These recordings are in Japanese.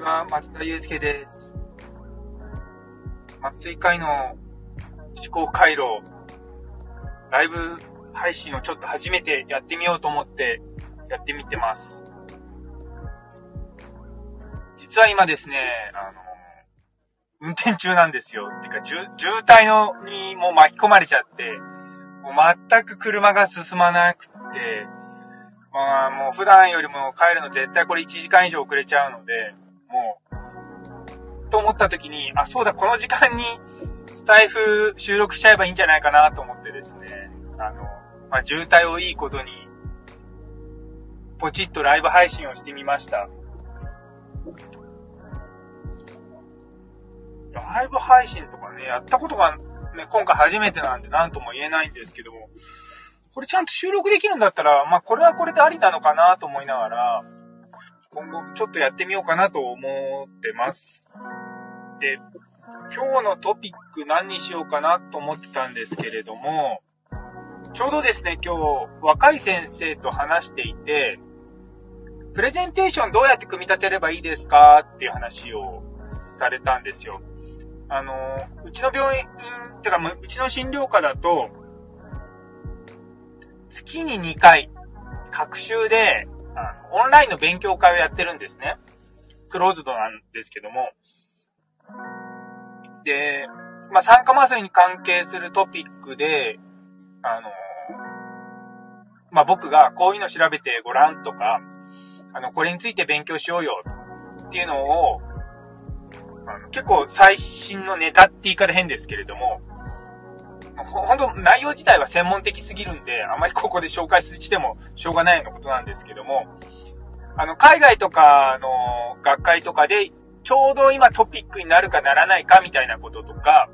ちは、松田祐介です。松井会の思考回路、ライブ配信をちょっと初めてやってみようと思ってやってみてます。実は今ですね、あの、運転中なんですよ。てか、渋滞のにもう巻き込まれちゃって、もう全く車が進まなくて、まあもう普段よりも帰るの絶対これ1時間以上遅れちゃうので、と思った時に、あ、そうだ、この時間にスタイフ収録しちゃえばいいんじゃないかなと思ってですね、あの、まあ渋滞をいいことに、ポチッとライブ配信をしてみました。ライブ配信とかね、やったことがね、今回初めてなんで何とも言えないんですけども、これちゃんと収録できるんだったら、まあこれはこれでありなのかなと思いながら、今後ちょっとやってみようかなと思ってます。で、今日のトピック何にしようかなと思ってたんですけれども、ちょうどですね、今日若い先生と話していて、プレゼンテーションどうやって組み立てればいいですかっていう話をされたんですよ。あの、うちの病院、てか、うちの診療科だと、月に2回、各週で、あの、オンラインの勉強会をやってるんですね。クローズドなんですけども。で、まあ、酸化麻酔に関係するトピックで、あの、まあ、僕がこういうの調べてごらんとか、あの、これについて勉強しようよっていうのを、あの結構最新のネタって言い方変ですけれども、本当内容自体は専門的すぎるんで、あまりここで紹介してもしょうがないようなことなんですけども、あの、海外とかの学会とかで、ちょうど今トピックになるかならないかみたいなこととか、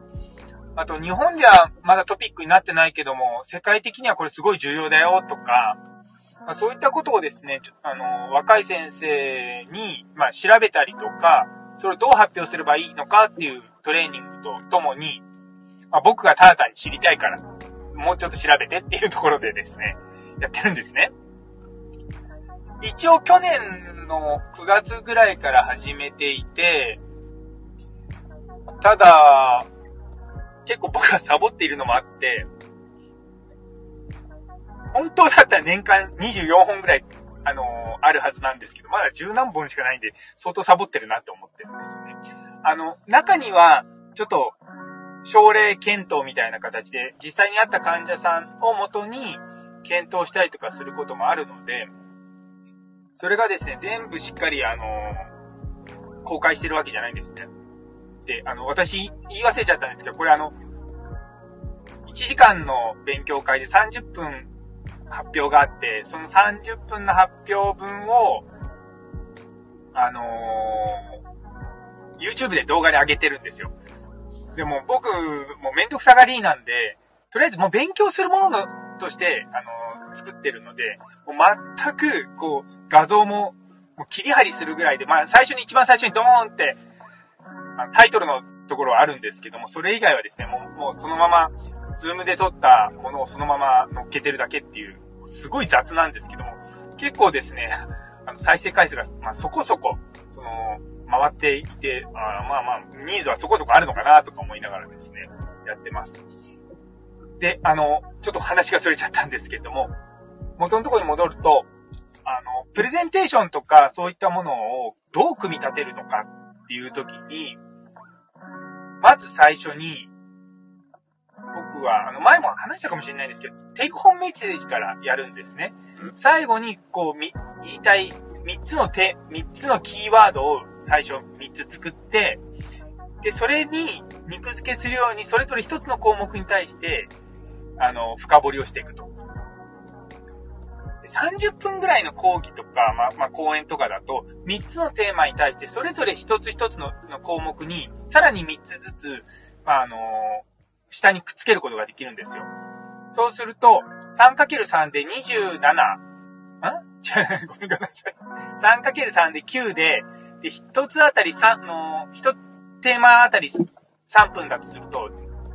あと日本ではまだトピックになってないけども、世界的にはこれすごい重要だよとか、まあ、そういったことをですね、あの、若い先生に、まあ、調べたりとか、それをどう発表すればいいのかっていうトレーニングとともに、まあ、僕がただ単に知りたいから、もうちょっと調べてっていうところでですね、やってるんですね。一応去年の9月ぐらいから始めていて、ただ、結構僕がサボっているのもあって、本当だったら年間24本ぐらい、あのー、あるはずなんですけど、まだ十何本しかないんで、相当サボってるなって思ってるんですよね。あの、中には、ちょっと、症例検討みたいな形で、実際にあった患者さんをもとに検討したりとかすることもあるので、それがですね、全部しっかり、あの、公開してるわけじゃないんですね。で、あの、私、言い忘れちゃったんですけど、これあの、1時間の勉強会で30分発表があって、その30分の発表分を、あのー、YouTube で動画で上げてるんですよ。でも僕、もうめんどくさがりなんで、とりあえずもう勉強するもののとして、あの、作ってるので、もう全く、こう、画像も、もう切り張りするぐらいで、まあ最初に一番最初にドーンって、タイトルのところはあるんですけども、それ以外はですね、もう、もうそのまま、ズームで撮ったものをそのまま乗っけてるだけっていう、すごい雑なんですけども、結構ですね、あの再生回数が、まあ、そこそこ、その、回っていて、あまあまあ、ニーズはそこそこあるのかなとか思いながらですね、やってます。で、あの、ちょっと話が逸れちゃったんですけれども、元のところに戻ると、あの、プレゼンテーションとかそういったものをどう組み立てるのかっていう時に、まず最初に、僕は、あの、前も話したかもしれないんですけど、テイクホームメッセージからやるんですね。最後に、こう、み、言いたい3つの手、3つのキーワードを最初3つ作って、で、それに肉付けするように、それぞれ1つの項目に対して、あの、深掘りをしていくと。30分ぐらいの講義とか、まあ、まあ、講演とかだと、3つのテーマに対して、それぞれ1つ1つのの項目に、さらに3つずつ、まあ、あのー、下にくっつけることができるんですよ。そうすると、3×3 で27、ん ごめんなさい。3×3 で9で、で、1つあたり3の、1テーマあたり3分だとすると、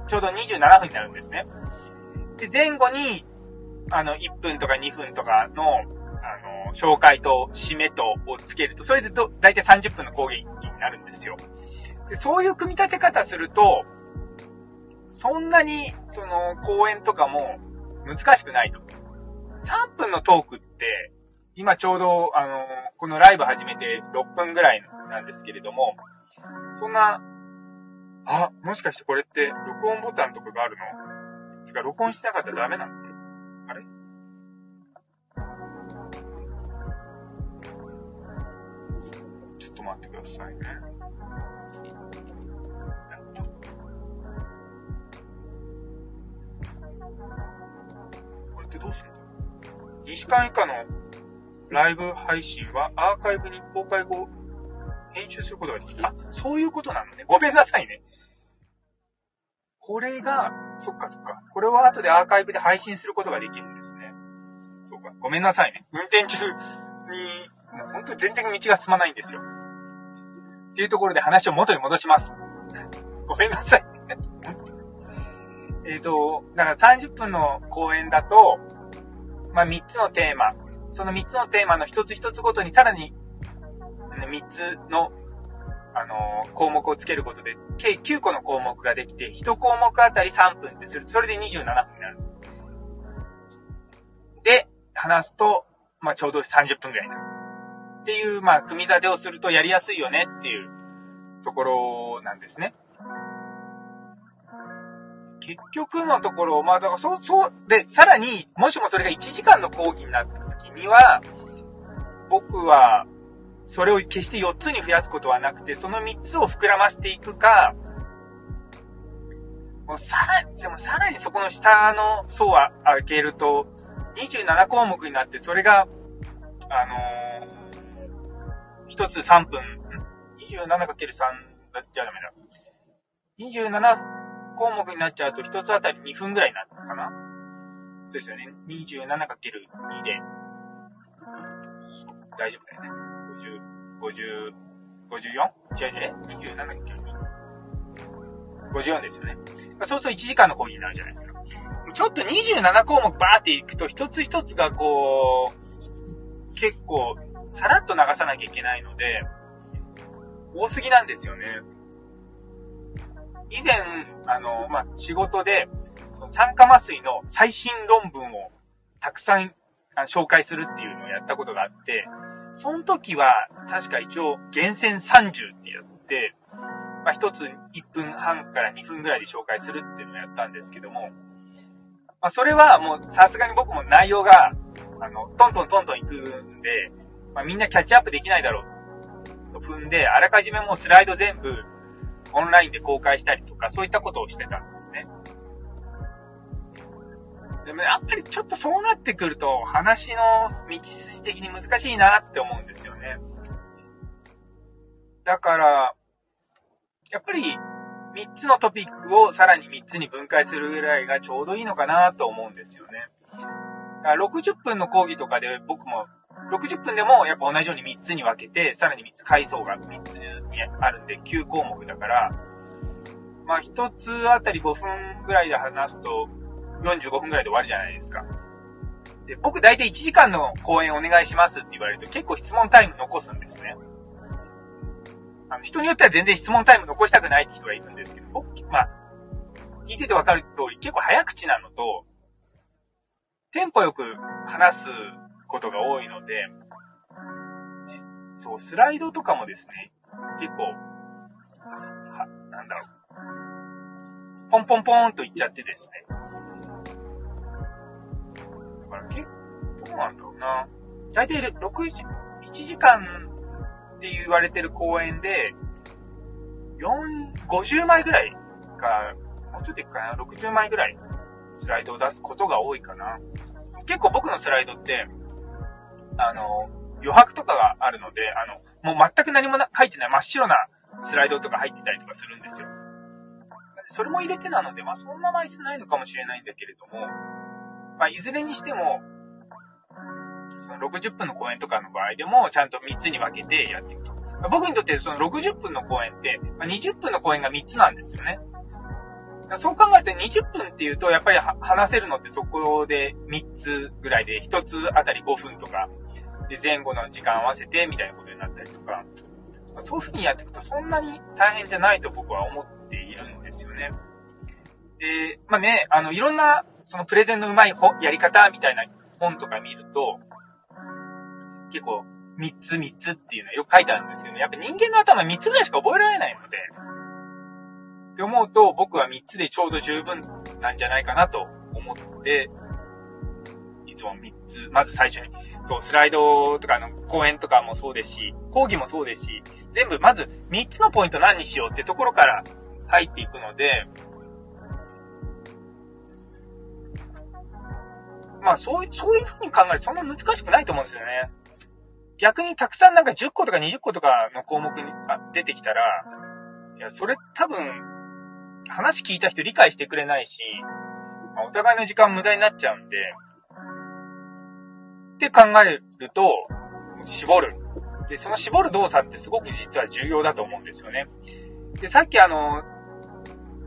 ちょうど27分になるんですね。で、前後に、あの、1分とか2分とかの、あの、紹介と締めとをつけると、それでど、だいたい30分の講義になるんですよ。で、そういう組み立て方すると、そんなに、その、講演とかも難しくないと。3分のトークって、今ちょうど、あの、このライブ始めて6分ぐらいなんですけれども、そんな、あ、もしかしてこれって録音ボタンとかがあるの？てか、録音してなかったらダメなの？あれ？ちょっと待ってくださいね。2時間以下のライブ配信はアーカイブに公開後、編集することができる。あ、そういうことなのね。ごめんなさいね。これが、そっかそっか。これは後でアーカイブで配信することができるんですね。そうか。ごめんなさいね。運転中に、もうほんと全然道が進まないんですよ。っていうところで話を元に戻します。ごめんなさい。えっと、だから30分の講演だと、まあ、3つのテーマ、その3つのテーマの1つ1つごとにさらに3つの、あのー、項目をつけることで、計9個の項目ができて、1項目あたり3分ってすると、それで27分になる。で、話すと、まあ、ちょうど30分くらいになる。っていう、まあ、組み立てをするとやりやすいよねっていうところなんですね。結局のところ、まあ、だからそう、そう、で、さらに、もしもそれが1時間の講義になった時には、僕は、それを決して4つに増やすことはなくて、その3つを膨らませていくか、もうさらに、でもさらにそこの下の層を開けると、27項目になって、それが、あのー、1つ3分、27×3 だっちゃダメだ。27項目になっちゃうと1つあたり2分ぐらいになるのかな？そうですよね。27×2 で、大丈夫だよね。50、50、54? 違うね。27×2。54ですよね。そうすると1時間の講義になるじゃないですか。ちょっと27項目バーっていくと、一つ一つがこう、結構、さらっと流さなきゃいけないので、多すぎなんですよね。以前、あの、まあ、仕事で、その酸化麻酔の最新論文をたくさん紹介するっていうのをやったことがあって、その時は、確か一応、厳選30ってやって、まあ、一つ1分半から2分ぐらいで紹介するっていうのをやったんですけども、まあ、それはもうさすがに僕も内容が、あの、トントントントンいくんで、まあ、みんなキャッチアップできないだろうと踏んで、あらかじめもうスライド全部オンラインで公開したりとか、そういったことをしてたんですね。でもやっぱりちょっとそうなってくると、話の道筋的に難しいなって思うんですよね。だから、やっぱり3つのトピックをさらに3つに分解するぐらいがちょうどいいのかなと思うんですよね。60分の講義とかで僕も60分でもやっぱ同じように3つに分けて、さらに3つ階層が3つにあるんで9項目だから、まあ1つあたり5分ぐらいで話すと45分ぐらいで終わるじゃないですか。で、僕大体1時間の講演お願いしますって言われると結構質問タイム残すんですね。あの、人によっては全然質問タイム残したくないって人がいるんですけど、僕、まあ、聞いててわかる通り結構早口なのと、テンポよく話すことが多いので、そう、スライドとかもですね、結構、は、なんだろう。ポンポンポーンといっちゃってですね。だから結構、どうなんだろうな。大体6時、1時間って言われてる公演で、4、50枚ぐらいか、もうちょっといくかな、60枚ぐらいスライドを出すことが多いかな。結構僕のスライドって、あの、余白とかがあるので、あの、もう全く何も書いてない真っ白なスライドとか入ってたりとかするんですよ。それも入れてなので、まあそんな枚数ないのかもしれないんだけれども、まあいずれにしても、その60分の公演とかの場合でも、ちゃんと3つに分けてやっていくと。僕にとってその60分の公演って、まあ、20分の公演が3つなんですよね。そう考えると20分っていうと、やっぱり話せるのってそこで3つぐらいで、1つあたり5分とか、で前後の時間合わせてみたいなことになったりとか、そういう風にやっていくとそんなに大変じゃないと僕は思っているんですよね。で、まあね、あの、いろんな、そのプレゼンのうまいやり方みたいな本とか見ると、結構、3つ3つっていうのはよく書いてあるんですけど、やっぱ人間の頭3つぐらいしか覚えられないので、って思うと僕は3つでちょうど十分なんじゃないかなと思って、いつも3つ、まず最初に、そう、スライドとかの講演とかもそうですし、講義もそうですし、全部まず3つのポイント何にしようってところから入っていくので、まあそういう、そういうふうに考えるとそんな難しくないと思うんですよね。逆にたくさんなんか10個とか20個とかの項目に出てきたら、いや、それ多分、話聞いた人理解してくれないし、まあ、お互いの時間無駄になっちゃうんで、って考えると、絞る。で、その絞る動作ってすごく実は重要だと思うんですよね。で、さっきあの、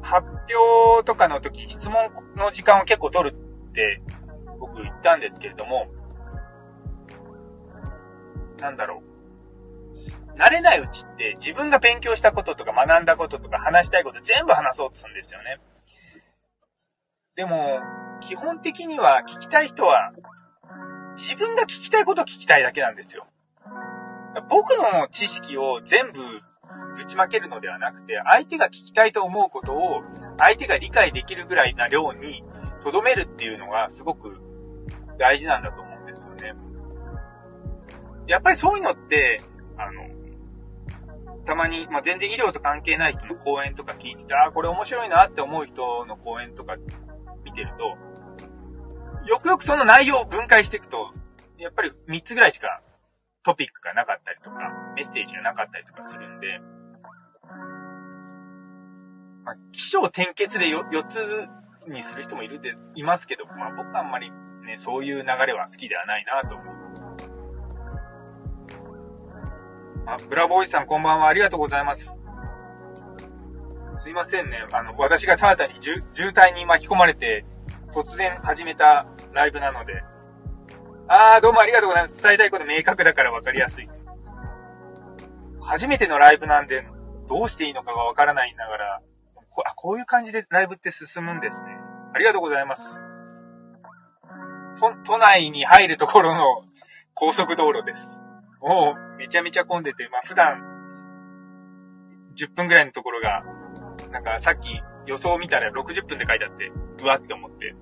発表とかの時、質問の時間を結構取るって僕言ったんですけれども、なんだろう。慣れないうちって自分が勉強したこととか学んだこととか話したいこと全部話そうとするんですよね。でも、基本的には聞きたい人は自分が聞きたいことを聞きたいだけなんですよ。僕の知識を全部ぶちまけるのではなくて、相手が聞きたいと思うことを相手が理解できるぐらいな量に留めるっていうのがすごく大事なんだと思うんですよね。やっぱりそういうのって、あの、たまに、まあ、全然医療と関係ない人の講演とか聞いてて、ああ、これ面白いなって思う人の講演とか見てると、よくよくその内容を分解していくと、やっぱり3つぐらいしかトピックがなかったりとか、メッセージがなかったりとかするんで、まあ、気象転結で 4, 4つにする人もいるで、いますけど、まあ僕はあんまりね、そういう流れは好きではないなと思います。あ、ブラボーイさんこんばんは。ありがとうございます。すいませんね。あの、私がただ単に渋滞に巻き込まれて、突然始めたライブなので。あー、どうもありがとうございます。伝えたいこと明確だから分かりやすい。初めてのライブなんで、どうしていいのかがわからないながら、こあ、こういう感じでライブって進むんですね。ありがとうございます。都都内に入るところの 高速道路です。もう、めちゃめちゃ混んでて、まあ普段、10分ぐらいのところが、なんかさっき予想を見たら60分で書いてあって、うわって思って。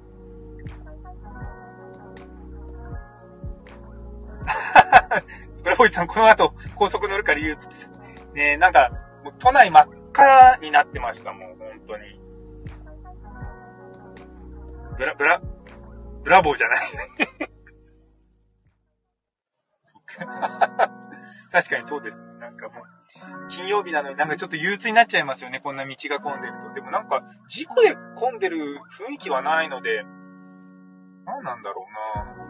スプラボイさん、この後高速乗るから言うつって。ねなんか、もう都内真っ赤になってました、もう、本当に。ブラ、ブラ、ブラボーじゃないそっか確かにそうですね。なんかもう、金曜日なのになんかちょっと憂鬱になっちゃいますよね。こんな道が混んでると。でもなんか、事故で混んでる雰囲気はないので、何なんだろうな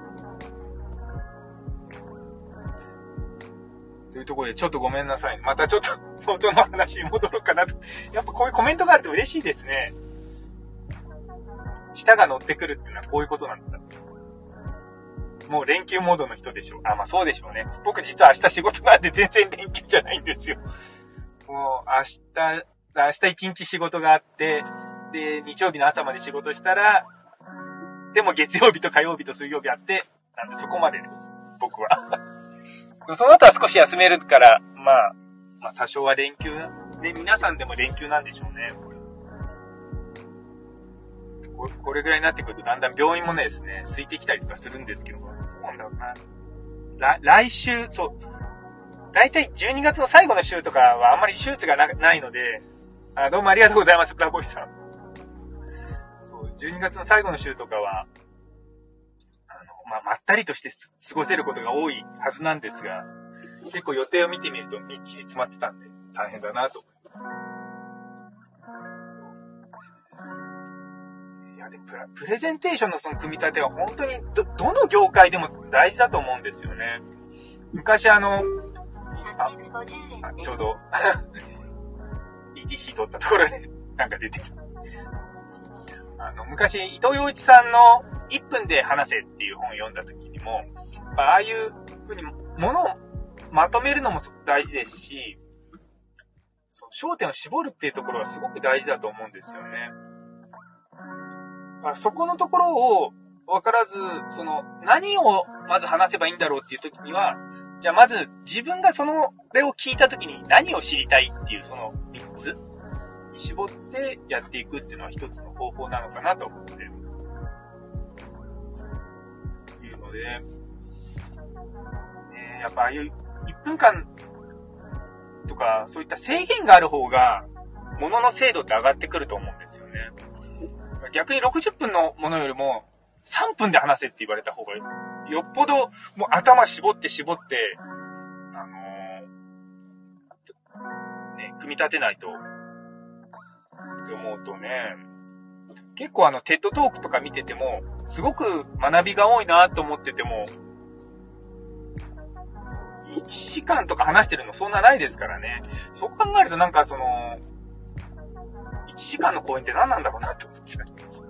というところで、ちょっとごめんなさい。またちょっと、元の話に戻ろうかなと。やっぱこういうコメントがあると嬉しいですね。舌が乗ってくるっていうのはこういうことなんだ。もう連休モードの人でしょう。あ、まあそうでしょうね。僕実は明日仕事なんで全然連休じゃないんですよ。もう明日、明日一日仕事があって、で、日曜日の朝まで仕事したら、でも月曜日と火曜日と水曜日あって、なんでそこまでです。僕は。その後は少し休めるから、まあ、まあ多少は連休、ね、皆さんでも連休なんでしょうね。これぐらいになってくるとだんだん病院もねですね、空いてきたりとかするんですけど、どうなんだろうな。来、週、そう、だいたい12月の最後の週とかはあんまり手術がないので、あどうもありがとうございます、プラボイさん。そう、12月の最後の週とかは、あの、まあ、まったりとして過ごせることが多いはずなんですが、結構予定を見てみるとみっちり詰まってたんで、大変だなと思いましたす。でプラ、プレゼンテーションのその組み立ては本当にど、どの業界でも大事だと思うんですよね。昔あの、あ、ちょうど ETC 取ったところでなんか出てる。あの、昔、伊藤洋一さんの1分で話せっていう本を読んだ時にも、ああいうふうにものをまとめるのも大事ですし、焦点を絞るっていうところはすごく大事だと思うんですよね。あそこのところを分からず、その、何をまず話せばいいんだろうっていう時には、じゃあまず自分がその、れを聞いた時に何を知りたいっていうその3つに絞ってやっていくっていうのは一つの方法なのかなと思っているので、ね、やっぱああいう1分間とかそういった制限がある方が、ものの精度って上がってくると思うんですよね。逆に60分のものよりも3分で話せって言われた方がよっぽどもう頭絞って絞って、あのー、ね、組み立てないと、って思うとね、結構あの、テッドトークとか見てても、すごく学びが多いなと思ってても、1時間とか話してるのそんなないですからね。そう考えるとなんかその、1時間の講演って何なんだろうなって思っちゃいます。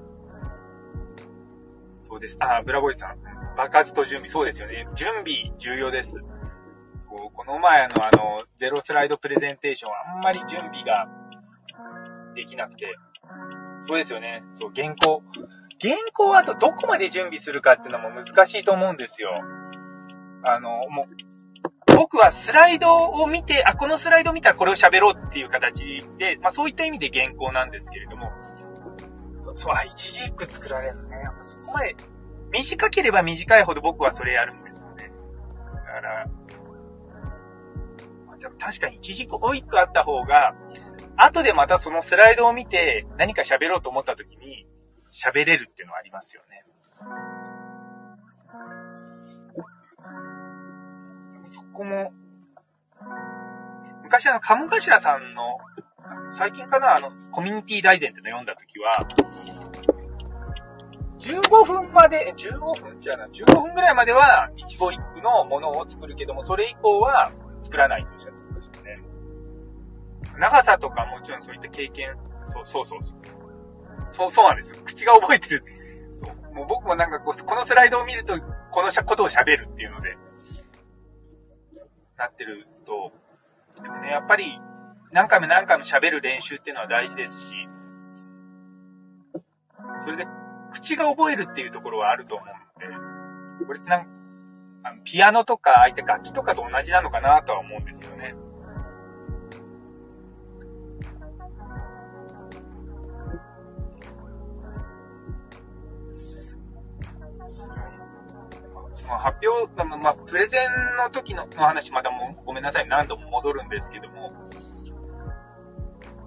そうです。あ、ブラボイさん。爆発と準備。そうですよね。準備、重要です。そうこの前のあの、ゼロスライドプレゼンテーション、あんまり準備ができなくて。そうですよね。そう、原稿。原稿はあとどこまで準備するかっていうのも難しいと思うんですよ。あの、もう、僕はスライドを見て、あ、このスライド見たらこれを喋ろうっていう形で、まあそういった意味で原稿なんですけれども、そう、あ、一字一句作られるね。やっぱそこまで、短ければ短いほど僕はそれやるんですよね。だから、まあ、確かに一字一句あった方が、後でまたそのスライドを見て何か喋ろうと思った時に喋れるっていうのはありますよね。こも、昔あの、カムガシラさんの最近かな、あの、コミュニティ大全っての読んだときは、15分まで、15分じゃな、15分ぐらいまでは一語一句のものを作るけども、それ以降は作らないとおっしゃってましたね。長さとかもちろんそういった経験、そうそうそうそう。そうそうなんですよ。口が覚えてる。そう。もう僕もなんかこう、このスライドを見ると、このことを喋るっていうので、なってると、でもね、やっぱり、何回も何回も喋る練習っていうのは大事ですし、それで口が覚えるっていうところはあると思うので、これってなんあのピアノとか、相手楽器とかと同じなのかなとは思うんですよね。その発表、まあ、プレゼンの時の話、またもうごめんなさい、何度も戻るんですけども、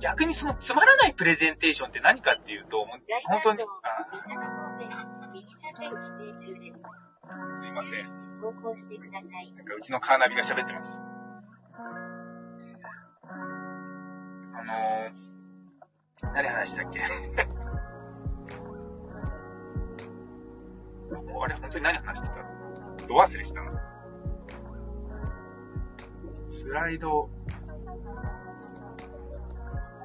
逆にそのつまらないプレゼンテーションって何かっていうと、本当に、あすいません。なんかうちのカーナビが喋ってます。あのー、何話したっけ？あれ、本当に何話してたど忘れしたな。スライド、本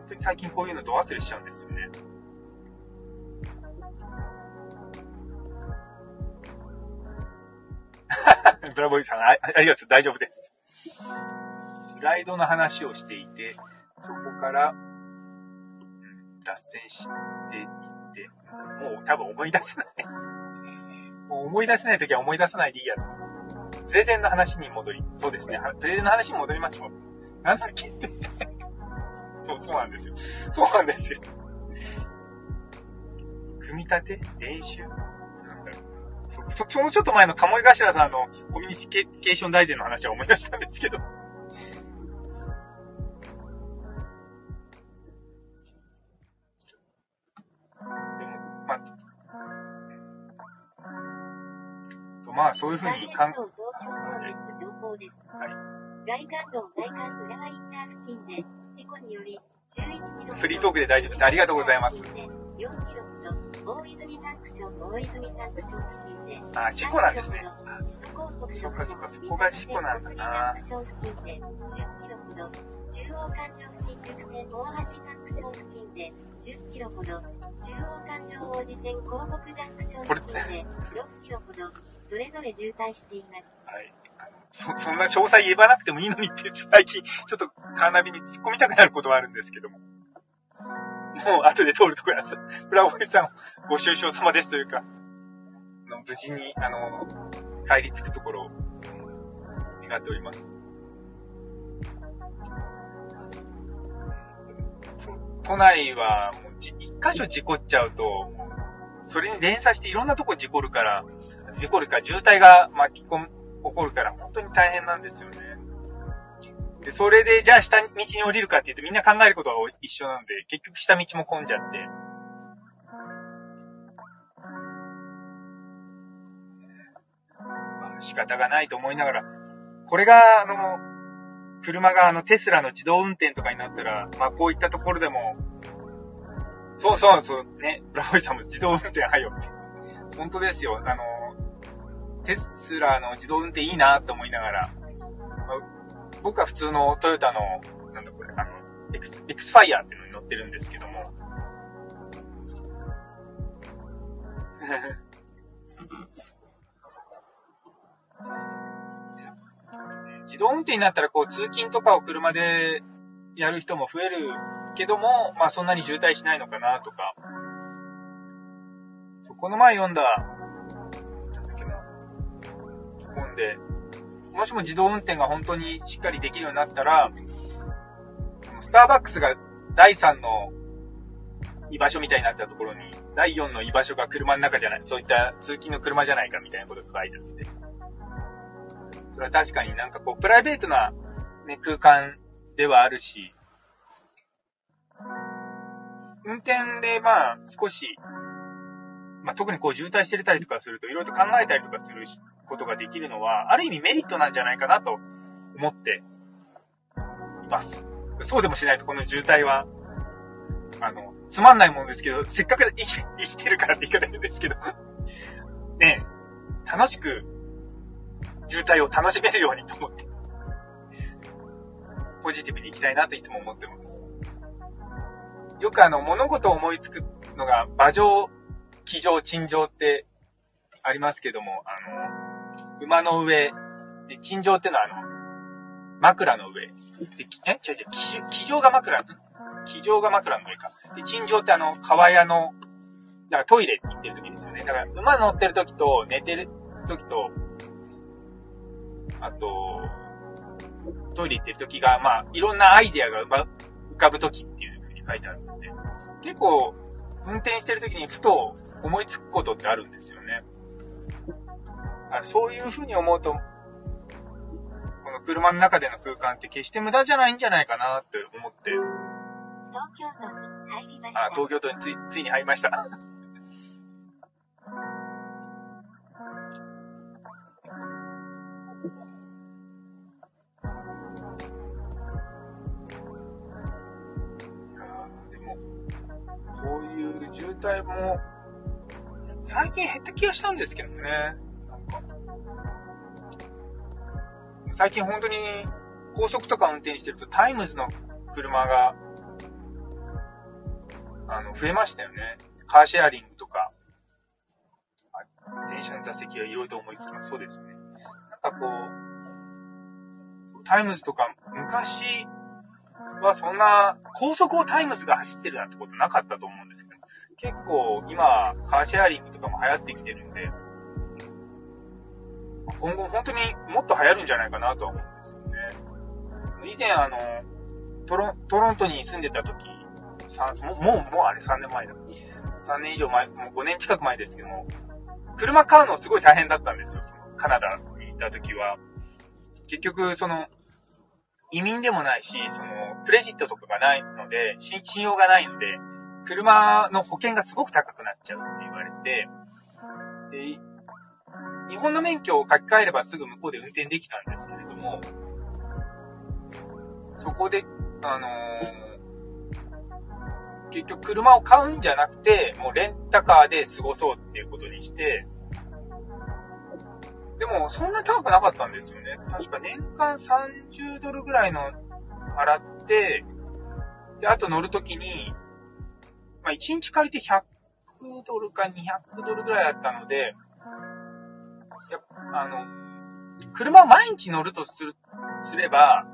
当に最近こういうのど忘れしちゃうんですよね。ブラボーイさんあ、ありがとうございます。大丈夫です。スライドの話をしていて、そこから、うん、脱線していって、もう多分思い出せない。もう思い出せないときは思い出さないでいいやと。プレゼンの話に戻り、そうですね。プレゼンの話に戻りましょう。なんだっけって。そう、そうなんですよ。そうなんですよ。組み立て練習なんだそ、そ、そのちょっと前の鴨井頭さんのコミュニケーション大臣の話は思い出したんですけど。まあ、そういうふうにかん、はい。大観道大観浦和インター付近で事故によりフリートークで大丈夫です。ありがとうございます。あ、事故なんですね。そっかそっか、そこが事故なんだな。中央環状新宿線大橋ジャンクション付近で10キロほど、中央環状王子線港北ジャンクション付近で6キロほど、それぞれ渋滞しています。はい。そ、そんな詳細言わなくてもいいのにって最近、ちょっとカーナビに突っ込みたくなることはあるんですけども。もう後で通るところです。フラボイさん、ご愁傷様ですというか、無事に、あの、帰り着くところを願っております。都内は、もう一箇所事故っちゃうと、それに連鎖していろんなとこ事故るから、事故るか渋滞が巻き込む、起こるから本当に大変なんですよね。で、それでじゃあ下道に降りるかって言うとみんな考えることは一緒なので、結局下道も混んじゃって。まあ仕方がないと思いながら、これが、あの、車があのテスラの自動運転とかになったら、まあこういったところでも、そうそうそう、ね、ラボイさんも自動運転はよって。本当ですよ。あの、テスラの自動運転いいなと思いながら、僕は普通のトヨタの、なんだこれ、あの、エスク、エスクァイアっていうのに乗ってるんですけども。自動運転になったら、こう、通勤とかを車でやる人も増えるけども、まあそんなに渋滞しないのかなとか。そうこの前読んだ、なんだっけな、本で、もしも自動運転が本当にしっかりできるようになったら、そのスターバックスが第3の居場所みたいになったところに、第4の居場所が車の中じゃない、そういった通勤の車じゃないかみたいなことが書いてあって。それは確かになんかこう、プライベートな、ね、空間ではあるし、運転でまあ少し、まあ特にこう渋滞してたりとかするといろいろと考えたりとかすることができるのは、ある意味メリットなんじゃないかなと思っています。そうでもしないとこの渋滞は、あの、つまんないもんですけど、せっかく生きてるからって言い方ですけど ねえ楽しく渋滞を楽しめるようにと思って、ポジティブに行きたいなといつも思ってます。よくあの、物事を思いつくのが、馬上、騎乗、陳乗ってありますけども、あの、馬の上、で、陳乗ってのはあの、枕の上。で、え？違う違う、騎乗が枕、騎乗が枕の上か。で、陳乗ってあの、川屋の、だからトイレ行ってる時ですよね。だから、馬乗ってる時と、寝てる時と、あと、トイレ行ってる時が、まあ、いろんなアイデアが浮かぶ時っていう風に書いてあるので、結構、運転してる時にふと思いつくことってあるんですよね。そういう風に思うと、この車の中での空間って決して無駄じゃないんじゃないかなって思って。東京都に入りました。あ、東京都についついに入りました。こういう渋滞も、最近減った気がしたんですけどね。最近本当に高速とか運転してるとタイムズの車が、あの、増えましたよね。カーシェアリングとか、電車の座席がいろいろと思いつきます。そうですよね。なんかこう、タイムズとか昔はそんな高速をタイムズが走ってるなんてことなかったと思うんですけど、結構今、カーシェアリングとかも流行ってきてるんで、今後本当にもっと流行るんじゃないかなとは思うんですよね。以前あの、トロトロントに住んでた時、もう、もう、もうあれ3年前だ。3年以上前、もう5年近く前ですけども、車買うのすごい大変だったんですよ。そのカナダに行った時は。結局、その、移民でもないし、その、クレジットとかがないので、信用がないので、車の保険がすごく高くなっちゃうって言われて、で、日本の免許を書き換えればすぐ向こうで運転できたんですけれども、そこで、あのー、結局車を買うんじゃなくて、もうレンタカーで過ごそうっていうことにして、でも、そんな高くなかったんですよね。確か年間30ドルぐらいの払って、で、あと乗るときに、まあ、1日借りて100ドルか200ドルぐらいだったので、やあの、車を毎日乗るとする、すれば、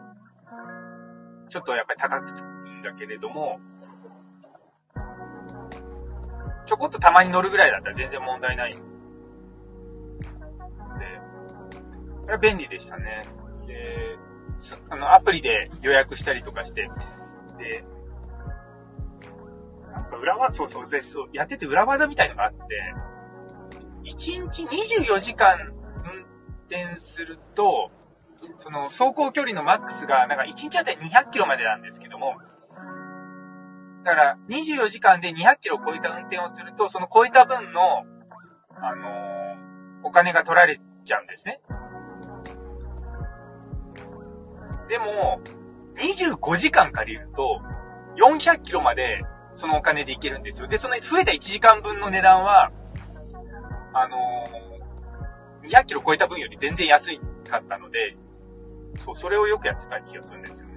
ちょっとやっぱり高くつくんだけれども、ちょこっとたまに乗るぐらいだったら全然問題ない。これは便利でしたね。で、あの、アプリで予約したりとかして、で、なんか裏技、そうそうで、そう、やってて裏技みたいのがあって、1日24時間運転すると、その走行距離のマックスが、なんか1日あたり200キロまでなんですけども、だから24時間で200キロを超えた運転をすると、その超えた分の、あのー、お金が取られちゃうんですね。でも、25時間借りると、400キロまでそのお金で行けるんですよ。で、その増えた1時間分の値段は、あのー、200キロ超えた分より全然安いかったので、そう、それをよくやってた気がするんですよね。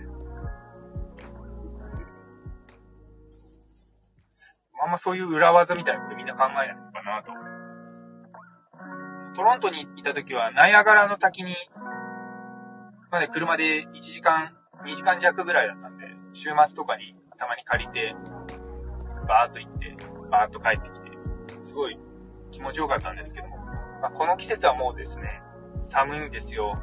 あんまそういう裏技みたいなことみんな考えないのかなと。トロントにいた時は、ナイアガラの滝に、まで車で1時間、2時間弱ぐらいだったんで、週末とかにたまに借りて、バーっと行って、バーっと帰ってきて、すごい気持ちよかったんですけども、まあ、この季節はもうですね、寒いんですよ。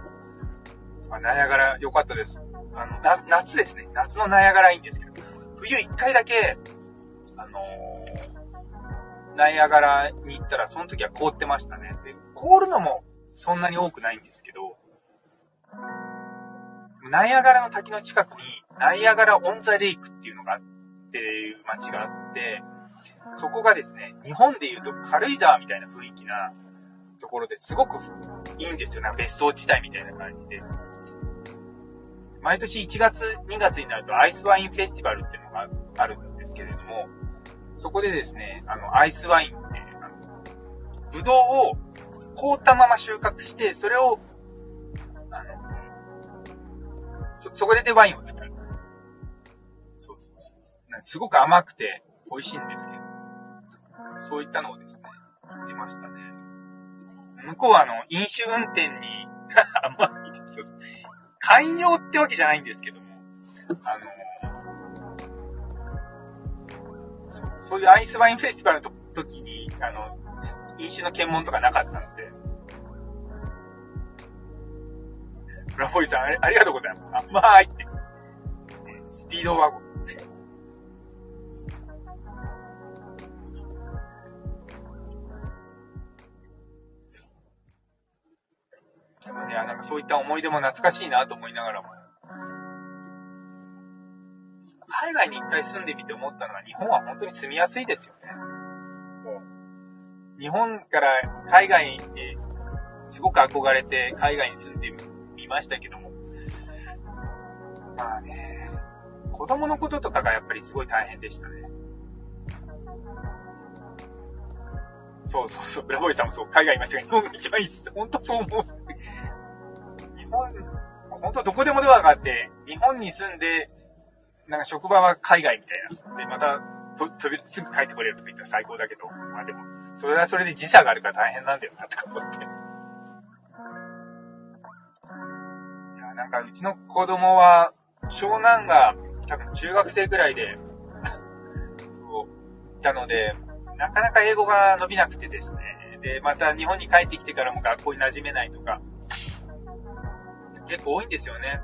まあ、ナイアガラ良かったです。あの、な、夏ですね。夏のナイアガラいいんですけど、冬一回だけ、あのー、ナイアガラに行ったら、その時は凍ってましたね。で、凍るのもそんなに多くないんですけど、ナイアガラの滝の近くに、ナイアガラオンザレイクっていうのがあっていう街があって、そこがですね、日本で言うと軽井沢みたいな雰囲気なところですごくいいんですよ。な別荘地帯みたいな感じで。毎年1月、2月になるとアイスワインフェスティバルっていうのがあるんですけれども、そこでですね、あの、アイスワインって、あの、ぶどうを凍ったまま収穫して、それを、そ、そこでワインを作る。そうそうそう。すごく甘くて美味しいんですけど、そういったのをですね、言ってましたね。向こうはあの、飲酒運転に 甘いですよ。寛容ってわけじゃないんですけども、あの、そういうアイスワインフェスティバルの時に、あの、飲酒の検問とかなかったので、ラボイさんありありがとうございます。甘いって。スピードワゴン。でもね、なんかそういった思い出も懐かしいなと思いながらも、海外に一回住んでみて思ったのは、日本は本当に住みやすいですよね。日本から海外にすごく憧れて海外に住んでみいましたけども、まあね、子供のこととかがやっぱりすごい大変でしたね。そうそうそう、ブラボーイさんもそう、海外いましたが、日本が一番いいっすって。本当そう思う。日本、本当どこでもドアがあって、日本に住んで、なんか職場は海外みたいな。で、また、と、飛び、すぐ帰ってこれるとか言ったら最高だけど、まあでも、それはそれで時差があるから大変なんだよな、とか思って。なんかうちの子供は、長男が多分中学生ぐらいで、そう、いたので、なかなか英語が伸びなくてですね。で、また日本に帰ってきてからも学校に馴染めないとか、結構多いんですよね。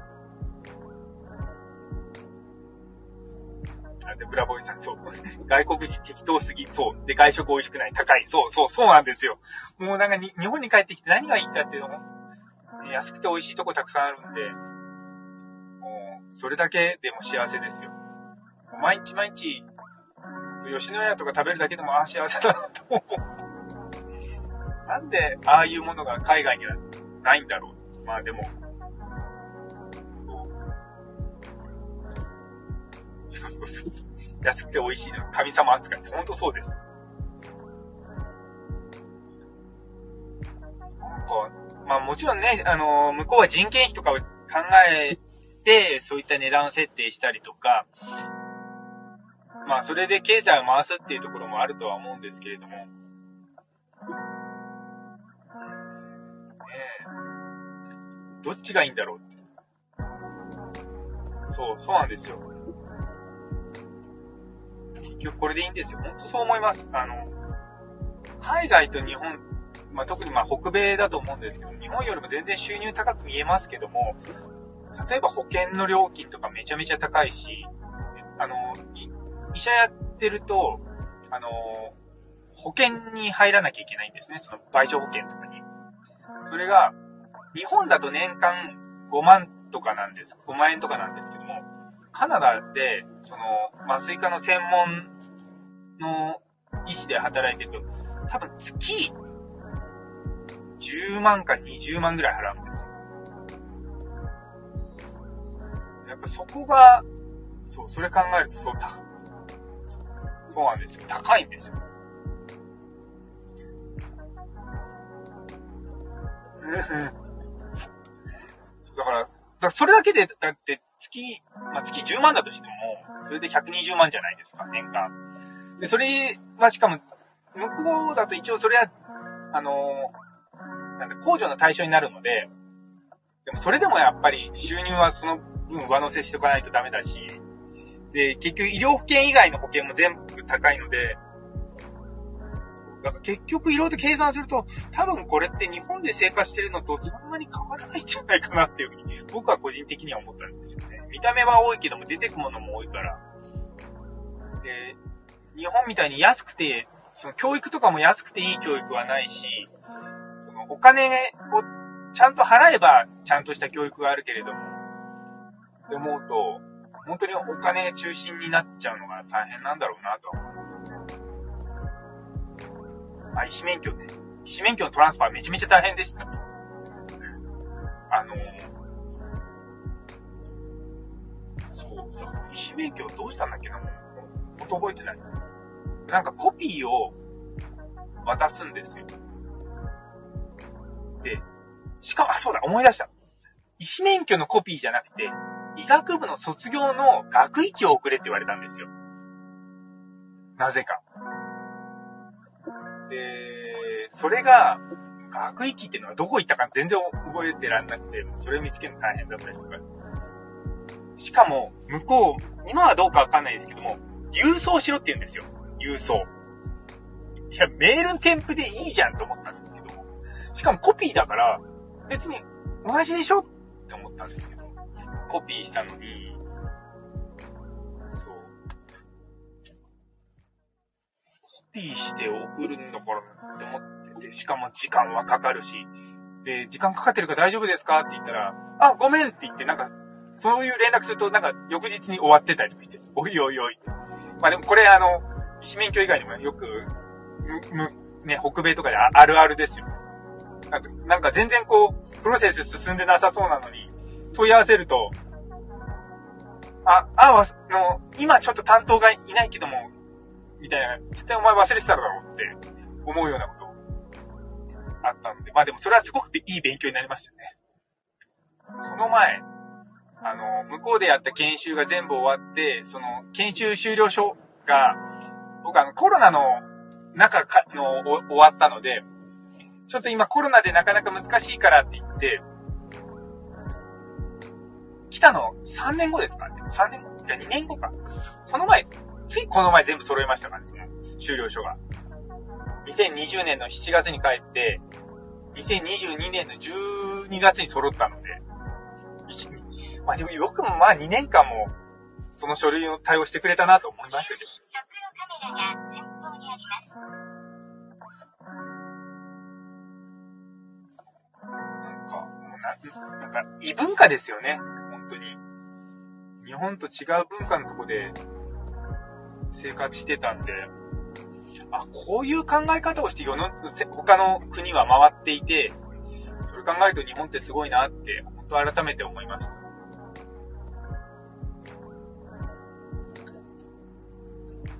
あで、ブラボーイさん、そう。外国人適当すぎ。そう。で、外食美味しくない。高い。そう、そう、そうなんですよ。もうなんかに、日本に帰ってきて何がいいかっていうのも、安くて美味しいとこたくさんあるんで、もう、それだけでも幸せですよ。毎日毎日、吉野家とか食べるだけでも、ああ、幸せだなと思う。なんで、ああいうものが海外にはないんだろう。まあでも、そうそうそう。安くて美味しいの。神様扱いです。ほんとそうです。こう、まあもちろんね、あの、向こうは人件費とかを考えて、そういった値段設定したりとか、まあそれで経済を回すっていうところもあるとは思うんですけれども、ねどっちがいいんだろう？そう、そうなんですよ。結局これでいいんですよ。ほんとそう思います。あの、海外と日本、まあ、特にまあ北米だと思うんですけど、日本よりも全然収入高く見えますけども、例えば保険の料金とかめちゃめちゃ高いし、あの、医者やってると、あの、保険に入らなきゃいけないんですね。その賠償保険とかに。それが、日本だと年間5万とかなんです。5万円とかなんですけども、カナダで、その、麻酔科の専門の医師で働いてると、多分月、10万か20万ぐらい払うんですよ。やっぱそこが、そう、それ考えるとそう、た、そうなんですよ。高いんですよ。だから、だそれだけで、だって月、まあ、月10万だとしても、それで120万じゃないですか、年間。で、それはしかも、向こうだと一応それは、あのなんで、控除の対象になるので、でもそれでもやっぱり収入はその分上乗せしておかないとダメだし、で、結局医療保険以外の保険も全部高いので、だか結局いろいろと計算すると、多分これって日本で生活してるのとそんなに変わらないんじゃないかなっていうふうに、僕は個人的には思ったんですよね。見た目は多いけども出てくものも多いから。で、日本みたいに安くて、その教育とかも安くていい教育はないし、お金をちゃんと払えばちゃんとした教育があるけれども、って思うと、本当にお金中心になっちゃうのが大変なんだろうなとは思いますよね。あ、医師免許ね。医師免許のトランスファーめちゃめちゃ大変でした。あのそう、医師免許どうしたんだっけなもう、ほんと覚えてない。なんかコピーを渡すんですよ。しかも、あ、そうだ、思い出した。医師免許のコピーじゃなくて、医学部の卒業の学位を送れって言われたんですよ。なぜか。で、それが、学域っていうのはどこ行ったか全然覚えてらんなくて、それ見つけるの大変だったりとか。しかも、向こう、今はどうかわかんないですけども、郵送しろって言うんですよ。郵送。いや、メール添付でいいじゃんと思ったんですけども。しかもコピーだから、別に同じでしょって思ったんですけど、コピーしたのに、そう。コピーして送るんだからって思ってて、しかも時間はかかるし、で、時間かかってるから大丈夫ですかって言ったら、あ、ごめんって言って、なんか、そういう連絡すると、なんか、翌日に終わってたりとかして、おいおいおい。まあでもこれあの、医師免許以外にもよく、む、む、ね、北米とかであるあるですよ。なんか全然こう、プロセス進んでなさそうなのに、問い合わせると、あ、あ、の、今ちょっと担当がいないけども、みたいな、絶対お前忘れてただろうって思うようなことあったので、まあでもそれはすごくいい勉強になりましたね。この前、あの、向こうでやった研修が全部終わって、その、研修終了書が、僕あの、コロナの中かの終わったので、ちょっと今コロナでなかなか難しいからって言って、来たの3年後ですかね ?3 年後いや2年後か。この前、ついこの前全部揃いましたからね、その終了書が。2020年の7月に帰って、2022年の12月に揃ったので、まあでもよくもまあ2年間も、その書類を対応してくれたなと思いましたけど。なんか異文化ですよね、本当に。日本と違う文化のとこで、生活してたんで、あ、こういう考え方をして世の、他の国は回っていて、それ考えると日本ってすごいなって、本当改めて思いました。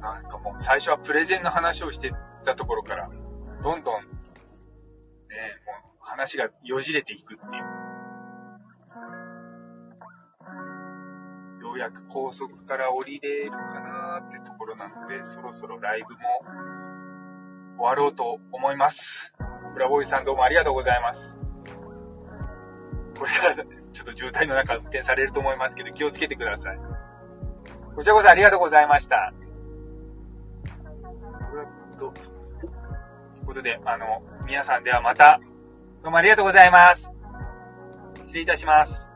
なんかもう最初はプレゼンの話をしてたところから、どんどん、ね、もう話がよじれていくっていう。ようやく高速から降りれるかなーってところなので、そろそろライブも終わろうと思います。ブラボーイさんどうもありがとうございます。これからちょっと渋滞の中運転されると思いますけど、気をつけてください。こちらこそありがとうございました。ということで、あの、皆さんではまた、どうもありがとうございます。失礼いたします。